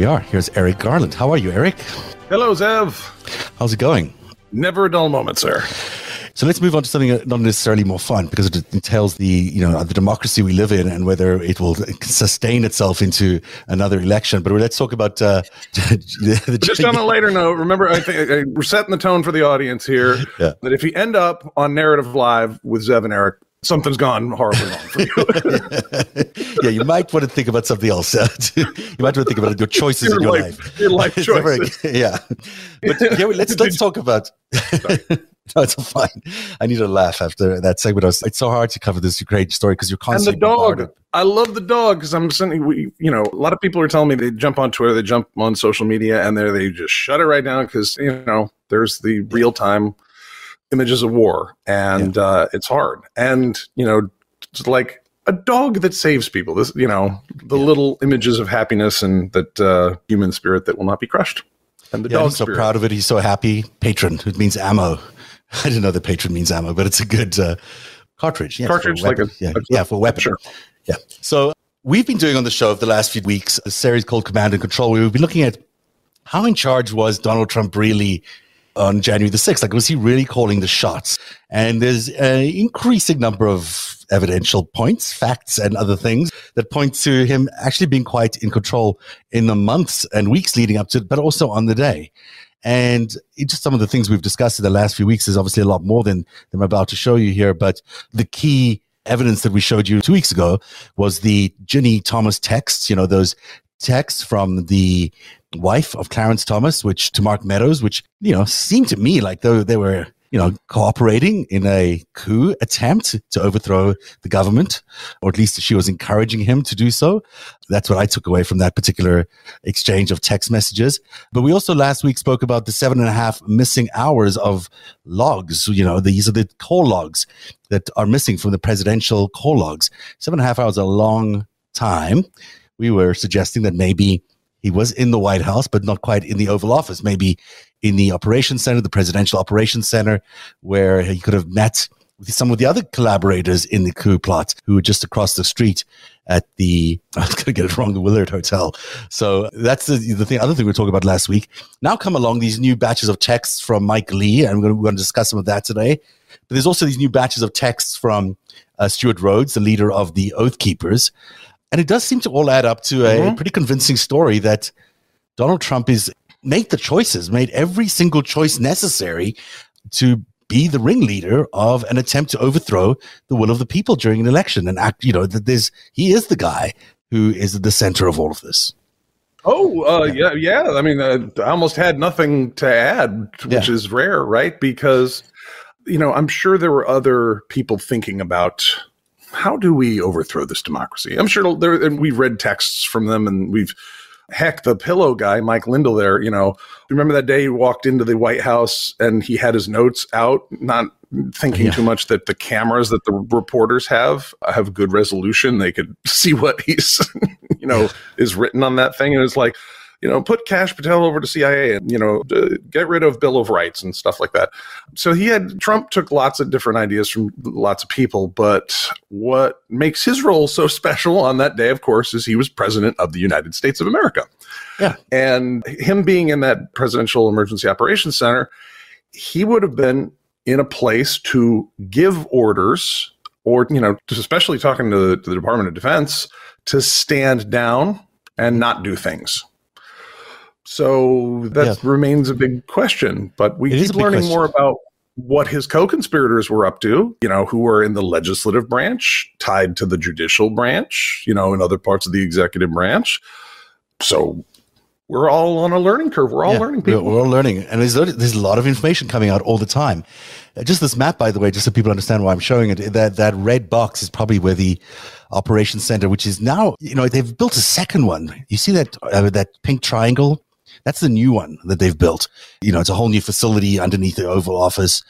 we are. Here's Eric Garland. How are you, Eric? Hello, Zev. How's it going? Never a dull moment, sir. So let's move on to something not necessarily more fun because it entails the you know the democracy we live in and whether it will sustain itself into another election. But let's talk about uh, the, just on a later note. Remember, I think we're setting the tone for the audience here yeah. that if you end up on Narrative Live with Zev and Eric, something's gone horribly wrong for you. yeah, you might want to think about something else. Uh, you might want to think about your choices your in your life. life. Your life choices. Never, yeah. But yeah, let's let's talk about no, it's fine. I need to laugh after that segment. Was, it's so hard to cover this Ukraine story because you're constantly. And the dog. I love the dog because I'm sending. We, you know, a lot of people are telling me they jump on Twitter, they jump on social media, and there they just shut it right down because you know there's the real time images of war, and yeah. uh, it's hard. And you know, it's like a dog that saves people. This, you know, the yeah. little images of happiness and that uh, human spirit that will not be crushed. And the yeah, dog. So proud of it. He's so happy. Patron, it means ammo. I didn't know the patron means ammo, but it's a good uh, cartridge. Yeah, cartridge, like a yeah, a, yeah, for weapon. Sure. Yeah. So we've been doing on the show for the last few weeks a series called Command and Control. We've been looking at how in charge was Donald Trump really on January the 6th? Like, was he really calling the shots? And there's an increasing number of evidential points, facts, and other things that point to him actually being quite in control in the months and weeks leading up to it, but also on the day. And just some of the things we've discussed in the last few weeks is obviously a lot more than, than I'm about to show you here. But the key evidence that we showed you two weeks ago was the Ginni Thomas texts, you know, those texts from the wife of Clarence Thomas, which to Mark Meadows, which, you know, seemed to me like though they were you know, cooperating in a coup attempt to overthrow the government, or at least she was encouraging him to do so. That's what I took away from that particular exchange of text messages. But we also last week spoke about the seven and a half missing hours of logs. You know, these are the call logs that are missing from the presidential call logs. Seven and a half hours, a long time. We were suggesting that maybe he was in the White House, but not quite in the Oval Office. Maybe in the Operations Center, the Presidential Operations Center, where he could have met with some of the other collaborators in the coup plot who were just across the street at the I was going to get it wrong the Willard Hotel. So that's the, the thing. Other thing we were talking about last week. Now come along these new batches of texts from Mike Lee, and we're going to, we're going to discuss some of that today. But there's also these new batches of texts from uh, Stewart Rhodes, the leader of the Oath Keepers, and it does seem to all add up to a mm-hmm. pretty convincing story that Donald Trump is made the choices, made every single choice necessary to be the ringleader of an attempt to overthrow the will of the people during an election and act, you know, that there's, he is the guy who is at the center of all of this. Oh, uh, yeah. yeah, yeah. I mean, uh, I almost had nothing to add, which yeah. is rare, right? Because, you know, I'm sure there were other people thinking about how do we overthrow this democracy? I'm sure there, and we've read texts from them and we've, heck, the pillow guy, Mike Lindell there, you know, remember that day he walked into the White House and he had his notes out, not thinking yeah. too much that the cameras that the reporters have have good resolution. They could see what he's, you know, is written on that thing. And it's like, you know, put Kash Patel over to CIA and, you know, get rid of Bill of Rights and stuff like that. So he had, Trump took lots of different ideas from lots of people. But what makes his role so special on that day, of course, is he was president of the United States of America. Yeah. And him being in that Presidential Emergency Operations Center, he would have been in a place to give orders or, you know, especially talking to the, to the Department of Defense to stand down and not do things. So that remains a big question. But we it keep learning question. more about what his co-conspirators were up to, you know, who were in the legislative branch, tied to the judicial branch, you know, in other parts of the executive branch. So we're all on a learning curve. We're all yeah, learning people. We're, we're all learning. And there's, there's a lot of information coming out all the time. Uh, just this map, by the way, just so people understand why I'm showing it, that, that red box is probably where the operations center, which is now, you know, they've built a second one. You see that, uh, that pink triangle? That's the new one that they've built. You know, it's a whole new facility underneath the Oval Office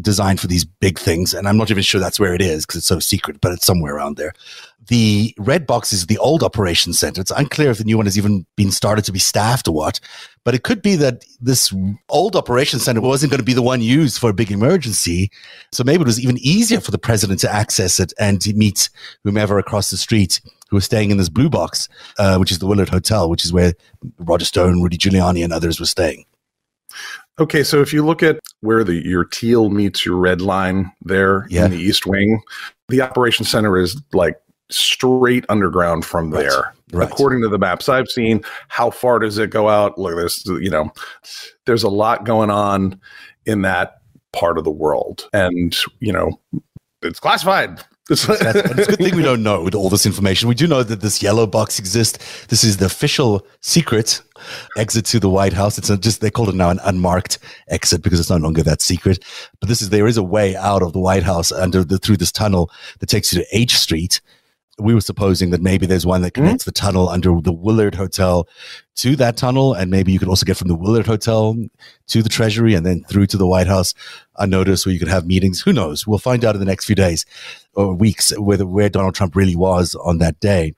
designed for these big things. And I'm not even sure that's where it is because it's so secret, but it's somewhere around there. the red box is the old operations center. It's unclear if the new one has even been started to be staffed or what, but it could be that this old operations center wasn't going to be the one used for a big emergency. So maybe it was even easier for the president to access it and to meet whomever across the street who was staying in this blue box, uh, which is the Willard Hotel, which is where Roger Stone, Rudy Giuliani, and others were staying. Okay, so if you look at where the your teal meets your red line there yeah. in the East Wing, the operations center is like straight underground from right. there. Right. According to the maps I've seen, how far does it go out? Look, there's you know, there's a lot going on in that part of the world, and you know, it's classified. it's a good thing we don't know all this information. We do know that this yellow box exists. This is the official secret exit to the White House. It's just they call it now an unmarked exit because it's no longer that secret. But this is there is a way out of the White House under the through this tunnel that takes you to H Street, we were supposing that maybe there's one that mm-hmm. connects mm-hmm. the tunnel under the Willard Hotel to that tunnel, and maybe you could also get from the Willard Hotel to the Treasury and then through to the White House unnoticed, where you could have meetings. Who knows? We'll find out in the next few days or weeks where where Donald Trump really was on that day.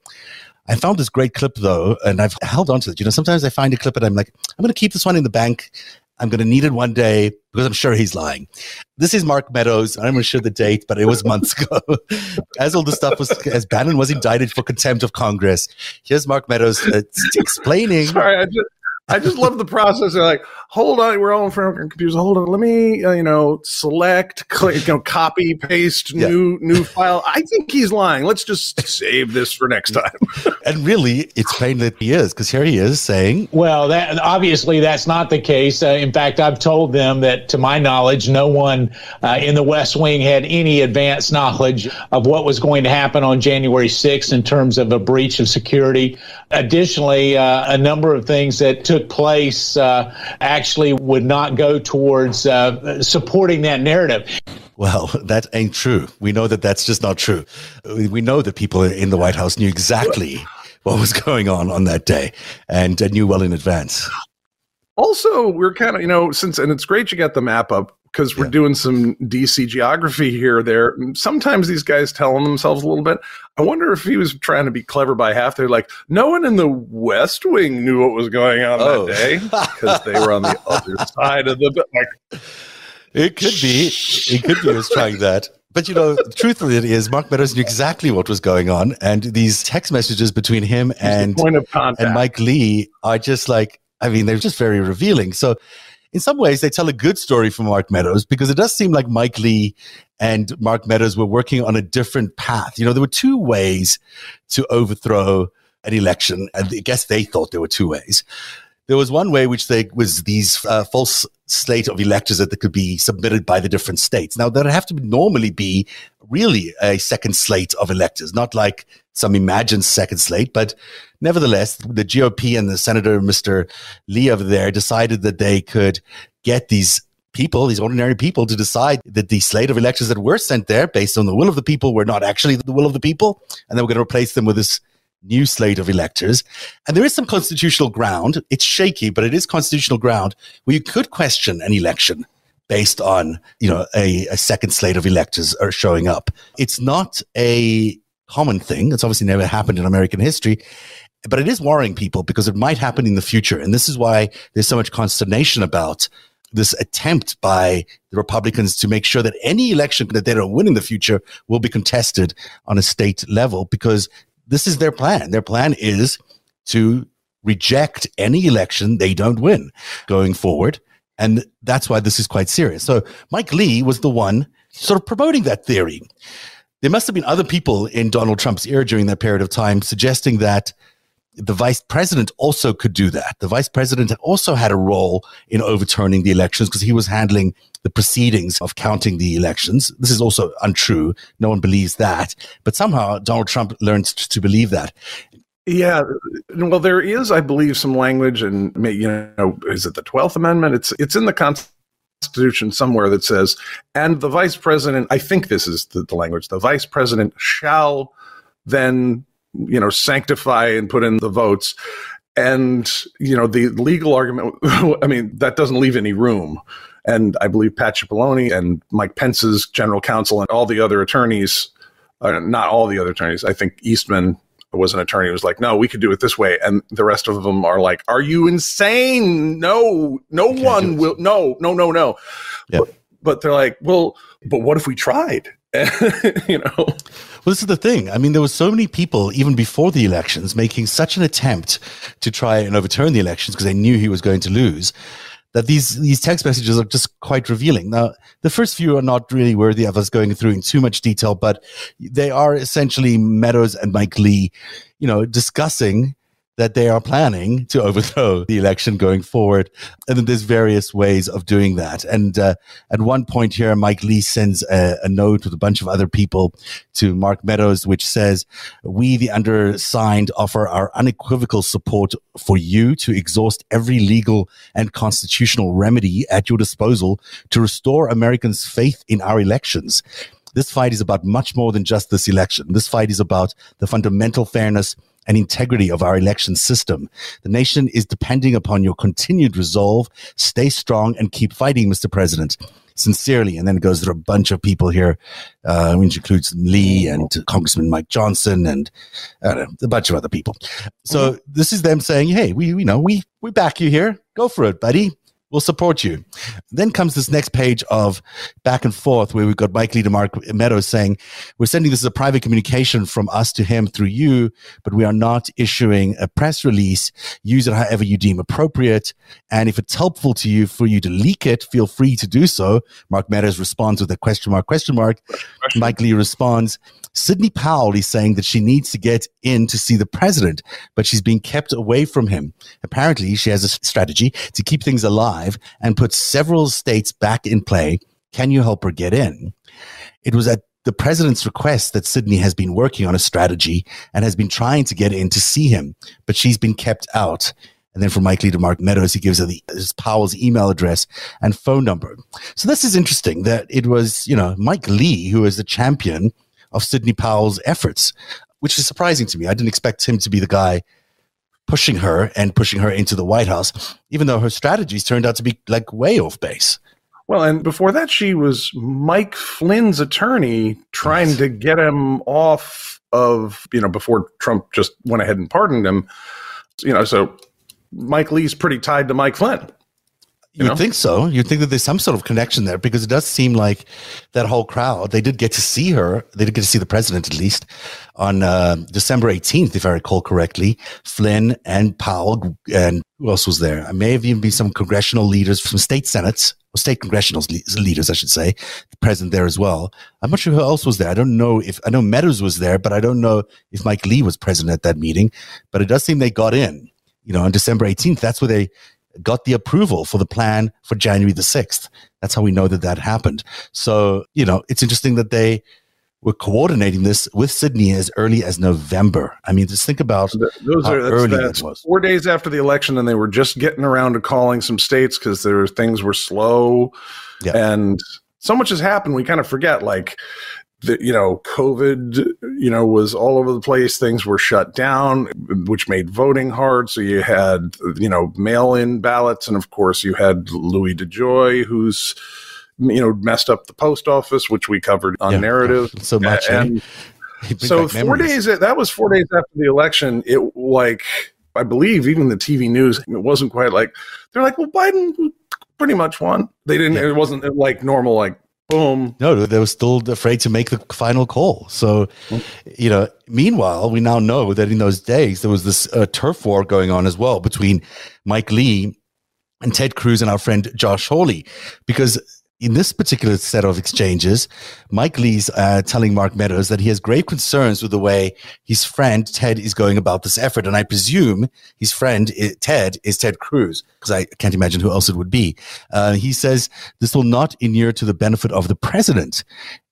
I found this great clip though, and I've held on to it. You know, sometimes I find a clip and I'm like, I'm going to keep this one in the bank I'm going to need it one day because I'm sure he's lying. This is Mark Meadows. I'm not sure the date, but it was months ago. as all the stuff was, as Bannon was indicted for contempt of Congress. Here's Mark Meadows uh, explaining. Sorry, I just, I just love the process. They're like, hold on, we're all in front of our computers. Hold on, let me, uh, you know, select, click, you know, copy, paste, yeah. new, new file. I think he's lying. Let's just save this for next time. and really, it's plain that he is, because here he is saying, "Well, that obviously that's not the case. Uh, in fact, I've told them that, to my knowledge, no one uh, in the West Wing had any advance knowledge of what was going to happen on January 6th in terms of a breach of security. Additionally, uh, a number of things that took took place uh, actually would not go towards uh, supporting that narrative. Well, that ain't true. We know that that's just not true. We know that people in the White House knew exactly what was going on on that day and knew well in advance. Also, we're kind of, you know, since, and it's great you got the map up because we're yeah. doing some DC geography here. There, sometimes these guys telling themselves a little bit. I wonder if he was trying to be clever by half. They're like, no one in the West Wing knew what was going on oh. that day because they were on the other side of the. Like, it could be. It could be he was trying that. But you know, truthfully, it is Mark Meadows knew exactly what was going on, and these text messages between him and and Mike Lee are just like, I mean, they're just very revealing. So in some ways, they tell a good story for Mark Meadows because it does seem like Mike Lee and Mark Meadows were working on a different path. You know, there were two ways to overthrow an election. And I guess they thought there were two ways. There was one way which they was these uh, false slate of electors that could be submitted by the different states. Now, there'd have to normally be really a second slate of electors, not like some imagined second slate, but nevertheless, the GOP and the Senator, Mr. Lee over there, decided that they could get these people, these ordinary people, to decide that the slate of electors that were sent there based on the will of the people were not actually the will of the people. And they were going to replace them with this new slate of electors. And there is some constitutional ground. It's shaky, but it is constitutional ground where you could question an election based on, you know, a, a second slate of electors are showing up. It's not a common thing. It's obviously never happened in American history but it is worrying people because it might happen in the future. And this is why there's so much consternation about this attempt by the Republicans to make sure that any election that they don't win in the future will be contested on a state level because this is their plan. Their plan is to reject any election they don't win going forward. And that's why this is quite serious. So Mike Lee was the one sort of promoting that theory. There must have been other people in Donald Trump's ear during that period of time suggesting that the vice president also could do that. The vice president also had a role in overturning the elections because he was handling the proceedings of counting the elections. This is also untrue. No one believes that. But somehow Donald Trump learned to believe that. Yeah, well, there is, I believe, some language, and you know, is it the Twelfth Amendment? It's it's in the Constitution somewhere that says, and the vice president. I think this is the, the language. The vice president shall then you know, sanctify and put in the votes. And, you know, the legal argument, I mean, that doesn't leave any room. And I believe Pat Cipollone and Mike Pence's general counsel and all the other attorneys uh, not all the other attorneys. I think Eastman was an attorney who was like, no, we could do it this way. And the rest of them are like, are you insane? No, no one will. No, no, no, no. Yep. But, but they're like, well, but what if we tried? you know? Well, this is the thing. I mean, there were so many people, even before the elections, making such an attempt to try and overturn the elections because they knew he was going to lose that these these text messages are just quite revealing. Now, the first few are not really worthy of us going through in too much detail, but they are essentially Meadows and Mike Lee, you know, discussing that they are planning to overthrow the election going forward. And then there's various ways of doing that. And uh, at one point here, Mike Lee sends a, a, note with a bunch of other people to Mark Meadows, which says, We, the undersigned, offer our unequivocal support for you to exhaust every legal and constitutional remedy at your disposal to restore Americans' faith in our elections. This fight is about much more than just this election. This fight is about the fundamental fairness and integrity of our election system. The nation is depending upon your continued resolve. Stay strong and keep fighting, Mr. President. Sincerely. And then it goes through a bunch of people here, uh, which includes Lee and Congressman Mike Johnson and know, a bunch of other people. So mm-hmm. this is them saying, hey, we, you know, we, we back you here. Go for it, buddy. We'll support you. Then comes this next page of back and forth where we've got Mike Lee to Mark Meadows saying, We're sending this as a private communication from us to him through you, but we are not issuing a press release. Use it however you deem appropriate. And if it's helpful to you for you to leak it, feel free to do so. Mark Meadows responds with a question mark, question mark. Question. Mike Lee responds, Sidney Powell is saying that she needs to get in to see the president, but she's being kept away from him. Apparently, she has a strategy to keep things alive and put several states back in play. Can you help her get in? It was at the president's request that Sidney has been working on a strategy and has been trying to get in to see him, but she's been kept out. And then from Mike Lee to Mark Meadows, he gives her the, Powell's email address and phone number. So this is interesting that it was, you know, Mike Lee, who is the champion of Sidney Powell's efforts, which is surprising to me. I didn't expect him to be the guy pushing her and pushing her into the White House, even though her strategies turned out to be like way off base. Well, and before that, she was Mike Flynn's attorney trying yes. to get him off of, you know, before Trump just went ahead and pardoned him. You know, so Mike Lee's pretty tied to Mike Flynn. You would think so. You'd think that there's some sort of connection there because it does seem like that whole crowd, they did get to see her. They did get to see the president at least on uh, December 18th, if I recall correctly. Flynn and Powell and who else was there? I may have even been some congressional leaders from state senates or state congressional leaders, I should say, present there as well. I'm not sure who else was there. I don't know if I know Meadows was there, but I don't know if Mike Lee was present at that meeting. But it does seem they got in. You know, on December 18th, that's where they got the approval for the plan for January the 6th. That's how we know that that happened. So, you know, it's interesting that they were coordinating this with Sidney as early as November. I mean, just think about those how are early that's was. Four days after the election, and they were just getting around to calling some states because there things were slow, yeah. and so much has happened. We kind of forget, like the, you know, COVID, you know, was all over the place. Things were shut down, which made voting hard. So you had, you know, mail in ballots. And of course, you had Louis DeJoy, who's, you know, messed up the post office, which we covered on yeah, narrative. So much. And, so four days, that was four days after the election. It like, I believe even the TV news, it wasn't quite like, they're like, well, Biden pretty much won. They didn't, yeah. it wasn't like normal, like, boom. No, they were still afraid to make the final call. So, you know, meanwhile, we now know that in those days there was this uh, turf war going on as well between Mike Lee and Ted Cruz and our friend Josh Hawley, because in this particular set of exchanges, Mike Lee's uh, telling Mark Meadows that he has grave concerns with the way his friend Ted is going about this effort. And I presume his friend Ted is Ted Cruz, because I can't imagine who else it would be. Uh, he says this will not inure to the benefit of the president.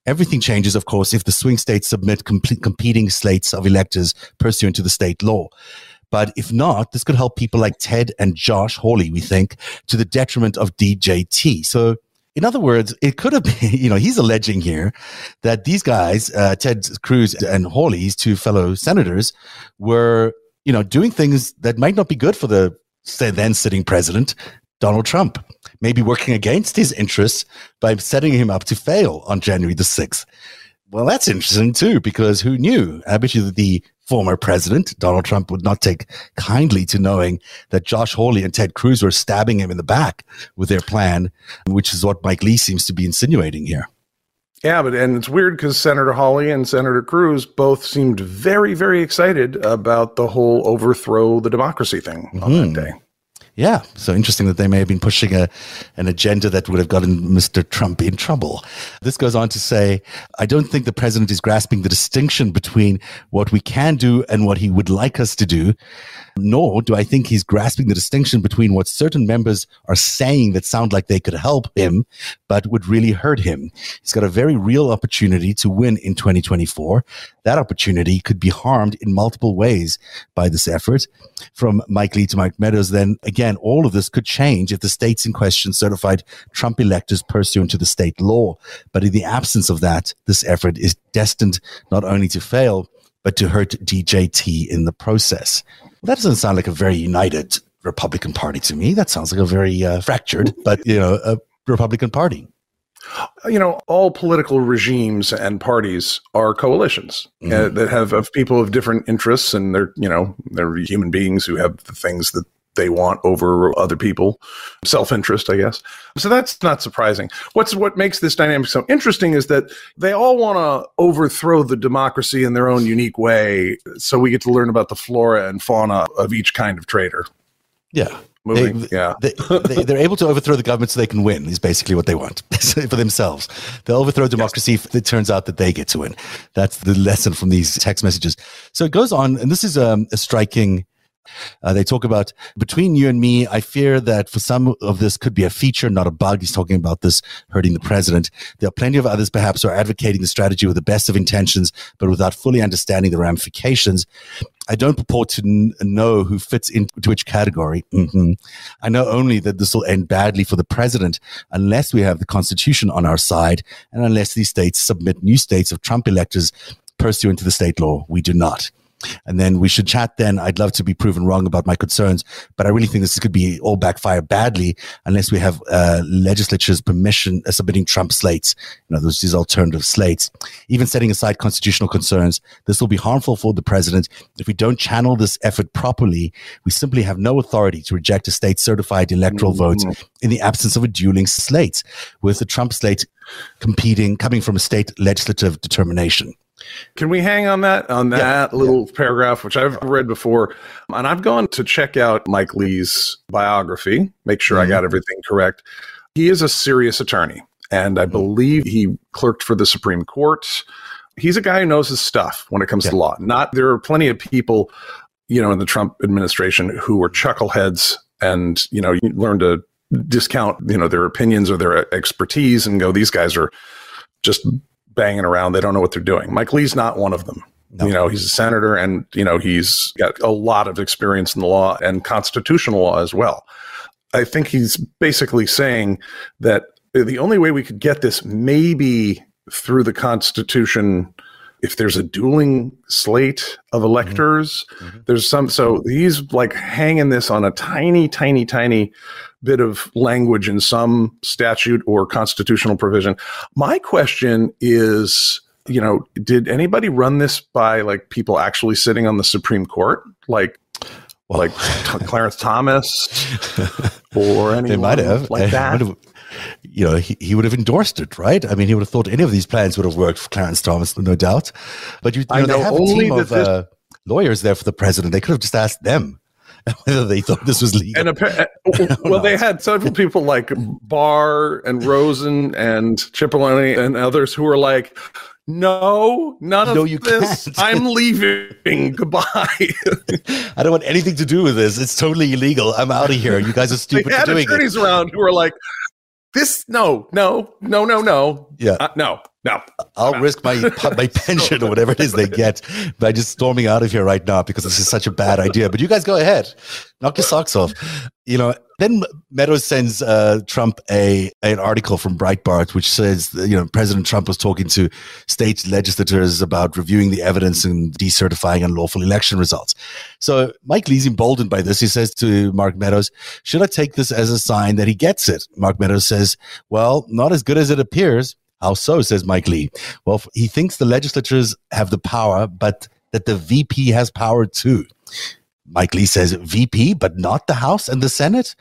Everything changes, of course, if the swing states submit competing slates of electors pursuant to the state law. But if not, this could help people like Ted and Josh Hawley, we think, to the detriment of DJT. So in other words, it could have been, you know, he's alleging here that these guys, uh, Ted Cruz and Hawley, his two fellow senators, were, you know, doing things that might not be good for the then sitting president, Donald Trump, maybe working against his interests by setting him up to fail on January the 6th. Well, that's interesting too, because who knew? I bet you that the former president, Donald Trump, would not take kindly to knowing that Josh Hawley and Ted Cruz were stabbing him in the back with their plan, which is what Mike Lee seems to be insinuating here. Yeah, but and it's weird because Senator Hawley and Senator Cruz both seemed very, very excited about the whole overthrow the democracy thing mm-hmm. on that mm-hmm. day. Yeah, so interesting that they may have been pushing a an agenda that would have gotten Mr. Trump in trouble. This goes on to say, I don't think the president is grasping the distinction between what we can do and what he would like us to do nor do I think he's grasping the distinction between what certain members are saying that sound like they could help him, but would really hurt him. He's got a very real opportunity to win in 2024. That opportunity could be harmed in multiple ways by this effort. From Mike Lee to Mike Meadows, then again, all of this could change if the states in question certified Trump electors pursuant to the state law. But in the absence of that, this effort is destined not only to fail, but to hurt DJT in the process. Well, that doesn't sound like a very united Republican Party to me. That sounds like a very uh, fractured, but you know, a Republican Party. You know, all political regimes and parties are coalitions uh, mm-hmm. uh, that have of people of different interests, and they're you know they're human beings who have the things that they want over other people. Self-interest i guess. So that's not surprising. What's what makes this dynamic so interesting is that they all want to overthrow the democracy in their own unique way so we get to learn about the flora and fauna of each kind of traitor yeah Moving, they, yeah. they, they, are able to overthrow the government so they can win, is basically what they want for themselves. They'll overthrow democracy yes. if it turns out that they get to win. That's the lesson from these text messages. So it goes on, and this is um, a striking uh, they talk about between you and me. I fear that for some of this could be a feature, not a bug. He's talking about this hurting the president. There are plenty of others, perhaps, who are advocating the strategy with the best of intentions, but without fully understanding the ramifications. I don't purport to n- know who fits into which category. Mm-hmm. I know only that this will end badly for the president unless we have the Constitution on our side and unless these states submit new states of Trump electors pursuant to the state law. We do not and then we should chat then. I'd love to be proven wrong about my concerns, but I really think this could be all backfire badly unless we have uh, legislature's permission uh, submitting Trump slates, you know, those these alternative slates. Even setting aside constitutional concerns, this will be harmful for the president. If we don't channel this effort properly, we simply have no authority to reject a state certified electoral mm-hmm. vote in the absence of a dueling slate, with the Trump slate competing, coming from a state legislative determination. Can we hang on that on that yeah, little yeah. paragraph, which I've read before, and I've gone to check out Mike Lee's biography, make sure mm-hmm. I got everything correct. He is a serious attorney, and I mm-hmm. believe he clerked for the Supreme Court. He's a guy who knows his stuff when it comes yeah. to law. Not there are plenty of people, you know, in the Trump administration who were chuckleheads, and you know, you learn to discount, you know, their opinions or their expertise, and go, these guys are just banging around. They don't know what they're doing. Mike Lee's not one of them. No. You know, he's a senator and, you know, he's got a lot of experience in the law and constitutional law as well. I think he's basically saying that the only way we could get this maybe through the Constitution if there's a dueling slate of mm-hmm. electors mm-hmm. Mm-hmm. there's some so he's like hanging this on a tiny tiny tiny bit of language in some statute or constitutional provision. My question is, you know, did anybody run this by like people actually sitting on the Supreme Court? Like well, like Clarence Thomas or anyone they might have like that. You know, he, he would have endorsed it, right? I mean, he would have thought any of these plans would have worked for Clarence Thomas, no doubt. But you, you know, know, they have a team of this, uh, lawyers there for the president. They could have just asked them. whether they thought this was legal. And uh, well, they had several people like Barr and Rosen and Cipollone and others who were like, no, none of you this. Can't. I'm leaving. Goodbye. I don't want anything to do with this. It's totally illegal. I'm out of here. You guys are stupid they had for doing attorneys it. around who were like, this, no, no, no, no, no. Yeah. Uh, no, no. I'll risk my my pension or whatever it is they get by just storming out of here right now because this is such a bad idea. But you guys go ahead, knock your socks off. You know. Then Meadows sends uh, Trump a an article from Breitbart which says you know President Trump was talking to state legislators about reviewing the evidence and decertifying unlawful election results. So Mike Lee's emboldened by this. He says to Mark Meadows, "Should I take this as a sign that he gets it?" Mark Meadows says, "Well, not as good as it appears." How so, says Mike Lee. Well, he thinks the legislatures have the power, but that the VP has power too. Mike Lee says VP, but not the House and the Senate.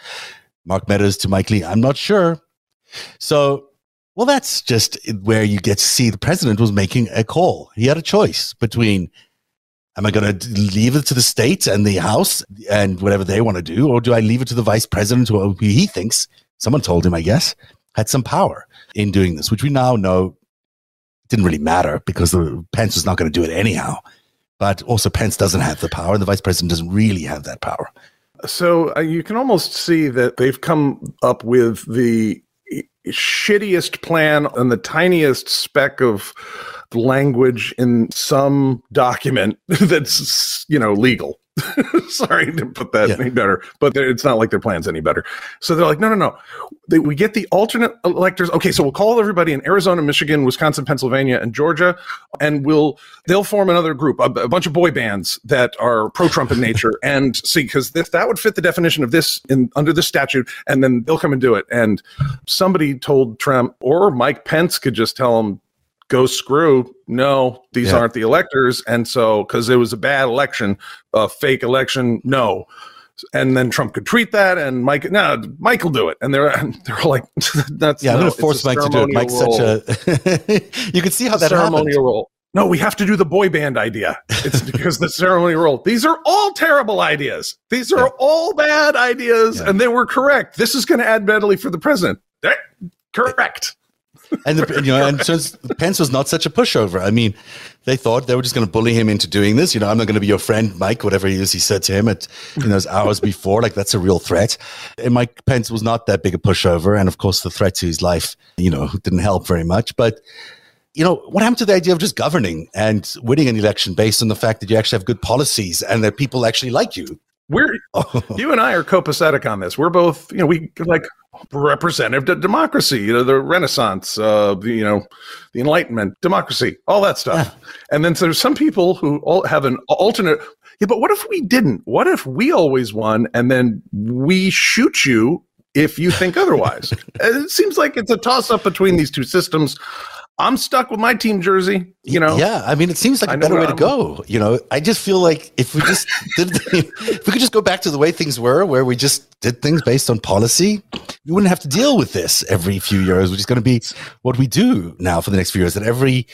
Mark Meadows to Mike Lee, I'm not sure. So, well, that's just where you get to see the president was making a call. He had a choice between am I going to leave it to the states and the House and whatever they want to do, or do I leave it to the vice president who he thinks, someone told him, I guess, had some power in doing this, which we now know didn't really matter because the Pence was not going to do it anyhow. But also, Pence doesn't have the power, and the vice president doesn't really have that power. So uh, you can almost see that they've come up with the shittiest plan and the tiniest speck of language in some document that's you know legal Sorry to put that yeah. any better, but it's not like their plan's any better. So they're like, no, no, no. They, we get the alternate electors. Okay, so we'll call everybody in Arizona, Michigan, Wisconsin, Pennsylvania, and Georgia, and we'll they'll form another group, a, a bunch of boy bands that are pro-Trump in nature, and see because that would fit the definition of this in under this statute, and then they'll come and do it. And somebody told Trump or Mike Pence could just tell them go screw. No, these yeah. aren't the electors. And so, because it was a bad election, a fake election, no. And then Trump could treat that, and Mike, no, Mike will do it. And they're they're like, that's yeah, no, I'm going to force Mike to do it. Mike's role. such a. you can see how that ceremonial happened. role. No, we have to do the boy band idea. It's because the ceremony role. These are all terrible ideas. These are yeah. all bad ideas, yeah. and they were correct. This is going to add badly for the president. correct and the, you know, and since Pence was not such a pushover. I mean, they thought they were just going to bully him into doing this. You know, I'm not going to be your friend, Mike. Whatever he is, he said to him at in those hours before, like that's a real threat. And Mike Pence was not that big a pushover, and of course, the threat to his life, you know, didn't help very much. But you know, what happened to the idea of just governing and winning an election based on the fact that you actually have good policies and that people actually like you? We're you and I are copacetic on this. We're both, you know, we like representative democracy, you know, the Renaissance, uh, the, you know, the Enlightenment, democracy, all that stuff. Yeah. And then so there's some people who all have an alternate. Yeah, but what if we didn't? What if we always won and then we shoot you if you think otherwise? it seems like it's a toss up between these two systems. I'm stuck with my team jersey. You know. Yeah, I mean, it seems like a better way I'm, to go. You know, I just feel like if we just did, if we could just go back to the way things were, where we just did things based on policy, we wouldn't have to deal with this every few years, which is going to be what we do now for the next few years. That every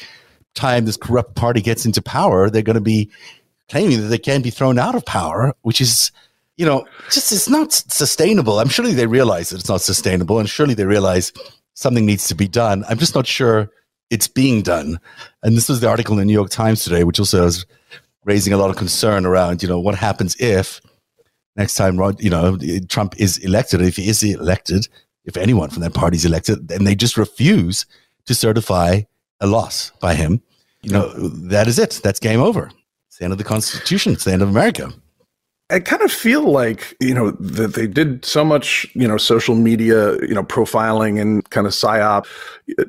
time this corrupt party gets into power, they're going to be claiming that they can be thrown out of power, which is you know, just it's not sustainable. I'm surely they realize that it's not sustainable, and surely they realize something needs to be done. I'm just not sure it's being done. And this was the article in the New York Times today, which also is raising a lot of concern around, you know, what happens if next time, you know, Trump is elected, if he is elected, if anyone from that party is elected, and they just refuse to certify a loss by him, you know, that is it. That's game over. It's the end of the Constitution. It's the end of America. I kind of feel like, you know, that they did so much, you know, social media, you know, profiling and kind of psyop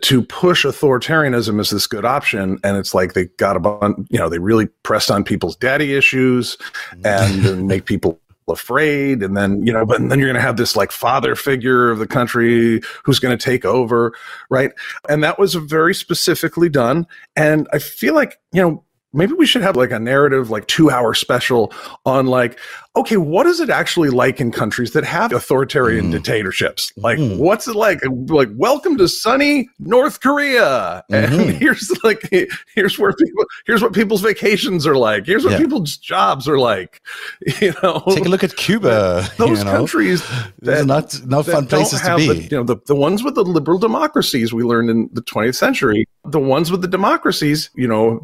to push authoritarianism as this good option. And it's like they got a bunch, you know, they really pressed on people's daddy issues and, mm. and make people afraid and then you know but then you're going to have this like father figure of the country who's going to take over right and that was very specifically done and i feel like you know maybe we should have like a narrative like two hour special on like okay what is it actually like in countries that have authoritarian mm. dictatorships like mm. what's it like like welcome to sunny north korea mm-hmm. and here's like here's where people here's what people's vacations are like here's what yeah. people's jobs are like you know take a look at cuba those you know? countries that, not not fun places to be the, you know the, the ones with the liberal democracies we learned in the 20th century the ones with the democracies you know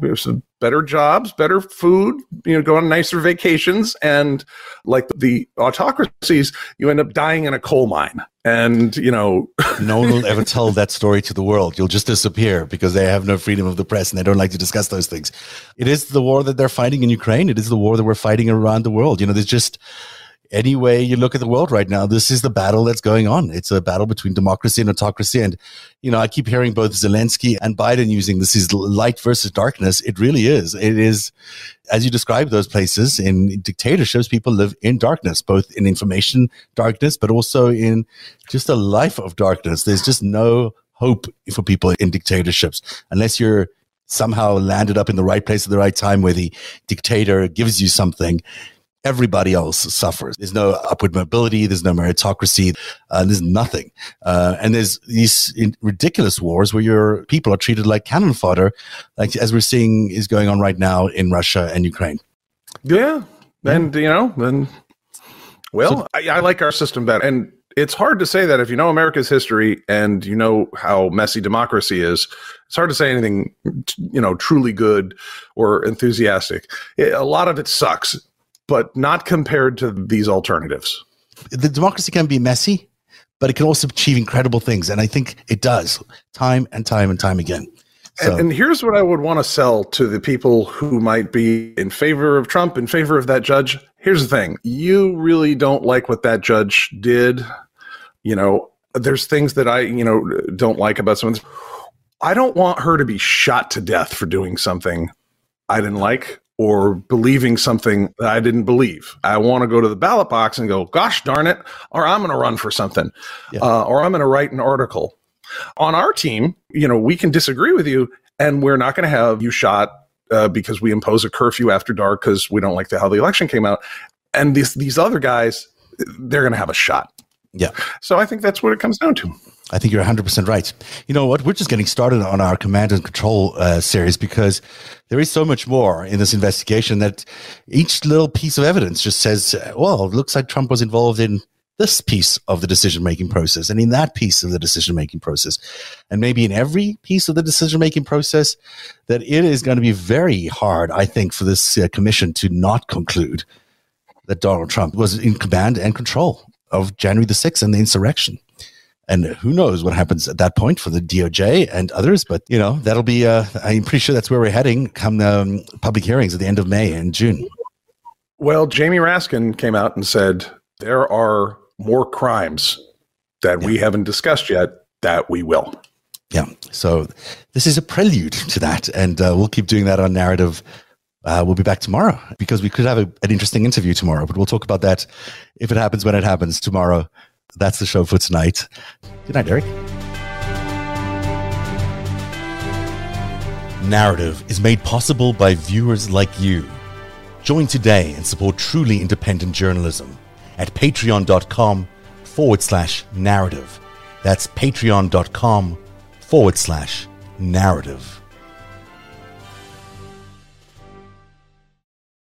better jobs, better food, you know, go on nicer vacations. And like the autocracies, you end up dying in a coal mine. And, you know, no one will ever tell that story to the world. You'll just disappear because they have no freedom of the press and they don't like to discuss those things. It is the war that they're fighting in Ukraine. It is the war that we're fighting around the world. You know, there's just, any way you look at the world right now, this is the battle that's going on. It's a battle between democracy and autocracy. And, you know, I keep hearing both Zelensky and Biden using this is light versus darkness. It really is. It is, as you describe those places in dictatorships, people live in darkness, both in information darkness, but also in just a life of darkness. There's just no hope for people in dictatorships unless you're somehow landed up in the right place at the right time where the dictator gives you something everybody else suffers. There's no upward mobility. There's no meritocracy. Uh, there's nothing. Uh, and there's these ridiculous wars where your people are treated like cannon fodder, like as we're seeing is going on right now in Russia and Ukraine. Yeah. And, you know, then, well, so, I, I like our system better. And it's hard to say that if you know America's history and you know how messy democracy is, it's hard to say anything, you know, truly good or enthusiastic. It, a lot of it sucks but not compared to these alternatives. The democracy can be messy, but it can also achieve incredible things. And I think it does time and time and time again. So. And, and, here's what I would want to sell to the people who might be in favor of Trump, in favor of that judge. Here's the thing you really don't like what that judge did. You know, there's things that I, you know, don't like about some of this. I don't want her to be shot to death for doing something I didn't like or believing something that I didn't believe. I want to go to the ballot box and go, gosh darn it, or I'm going to run for something, yeah. uh, or I'm going to write an article. On our team, you know, we can disagree with you, and we're not going to have you shot uh, because we impose a curfew after dark because we don't like the, how the election came out. And these these other guys, they're going to have a shot. Yeah. So I think that's what it comes down to. I think you're 100% right. You know what? We're just getting started on our command and control uh, series because there is so much more in this investigation that each little piece of evidence just says, well, it looks like Trump was involved in this piece of the decision making process and in that piece of the decision making process. And maybe in every piece of the decision making process, that it is going to be very hard, I think, for this uh, commission to not conclude that Donald Trump was in command and control of January the 6th and the insurrection. And who knows what happens at that point for the DOJ and others. But, you know, that'll be, uh, I'm pretty sure that's where we're heading come um, public hearings at the end of May and June. Well, Jamie Raskin came out and said there are more crimes that yeah. we haven't discussed yet that we will. Yeah. So this is a prelude to that. And uh, we'll keep doing that on narrative. Uh, we'll be back tomorrow because we could have a, an interesting interview tomorrow, but we'll talk about that if it happens when it happens tomorrow that's the show for tonight. Good night, Eric. Narrative is made possible by viewers like you. Join today and support truly independent journalism at patreon.com forward slash narrative. That's patreon.com forward slash narrative.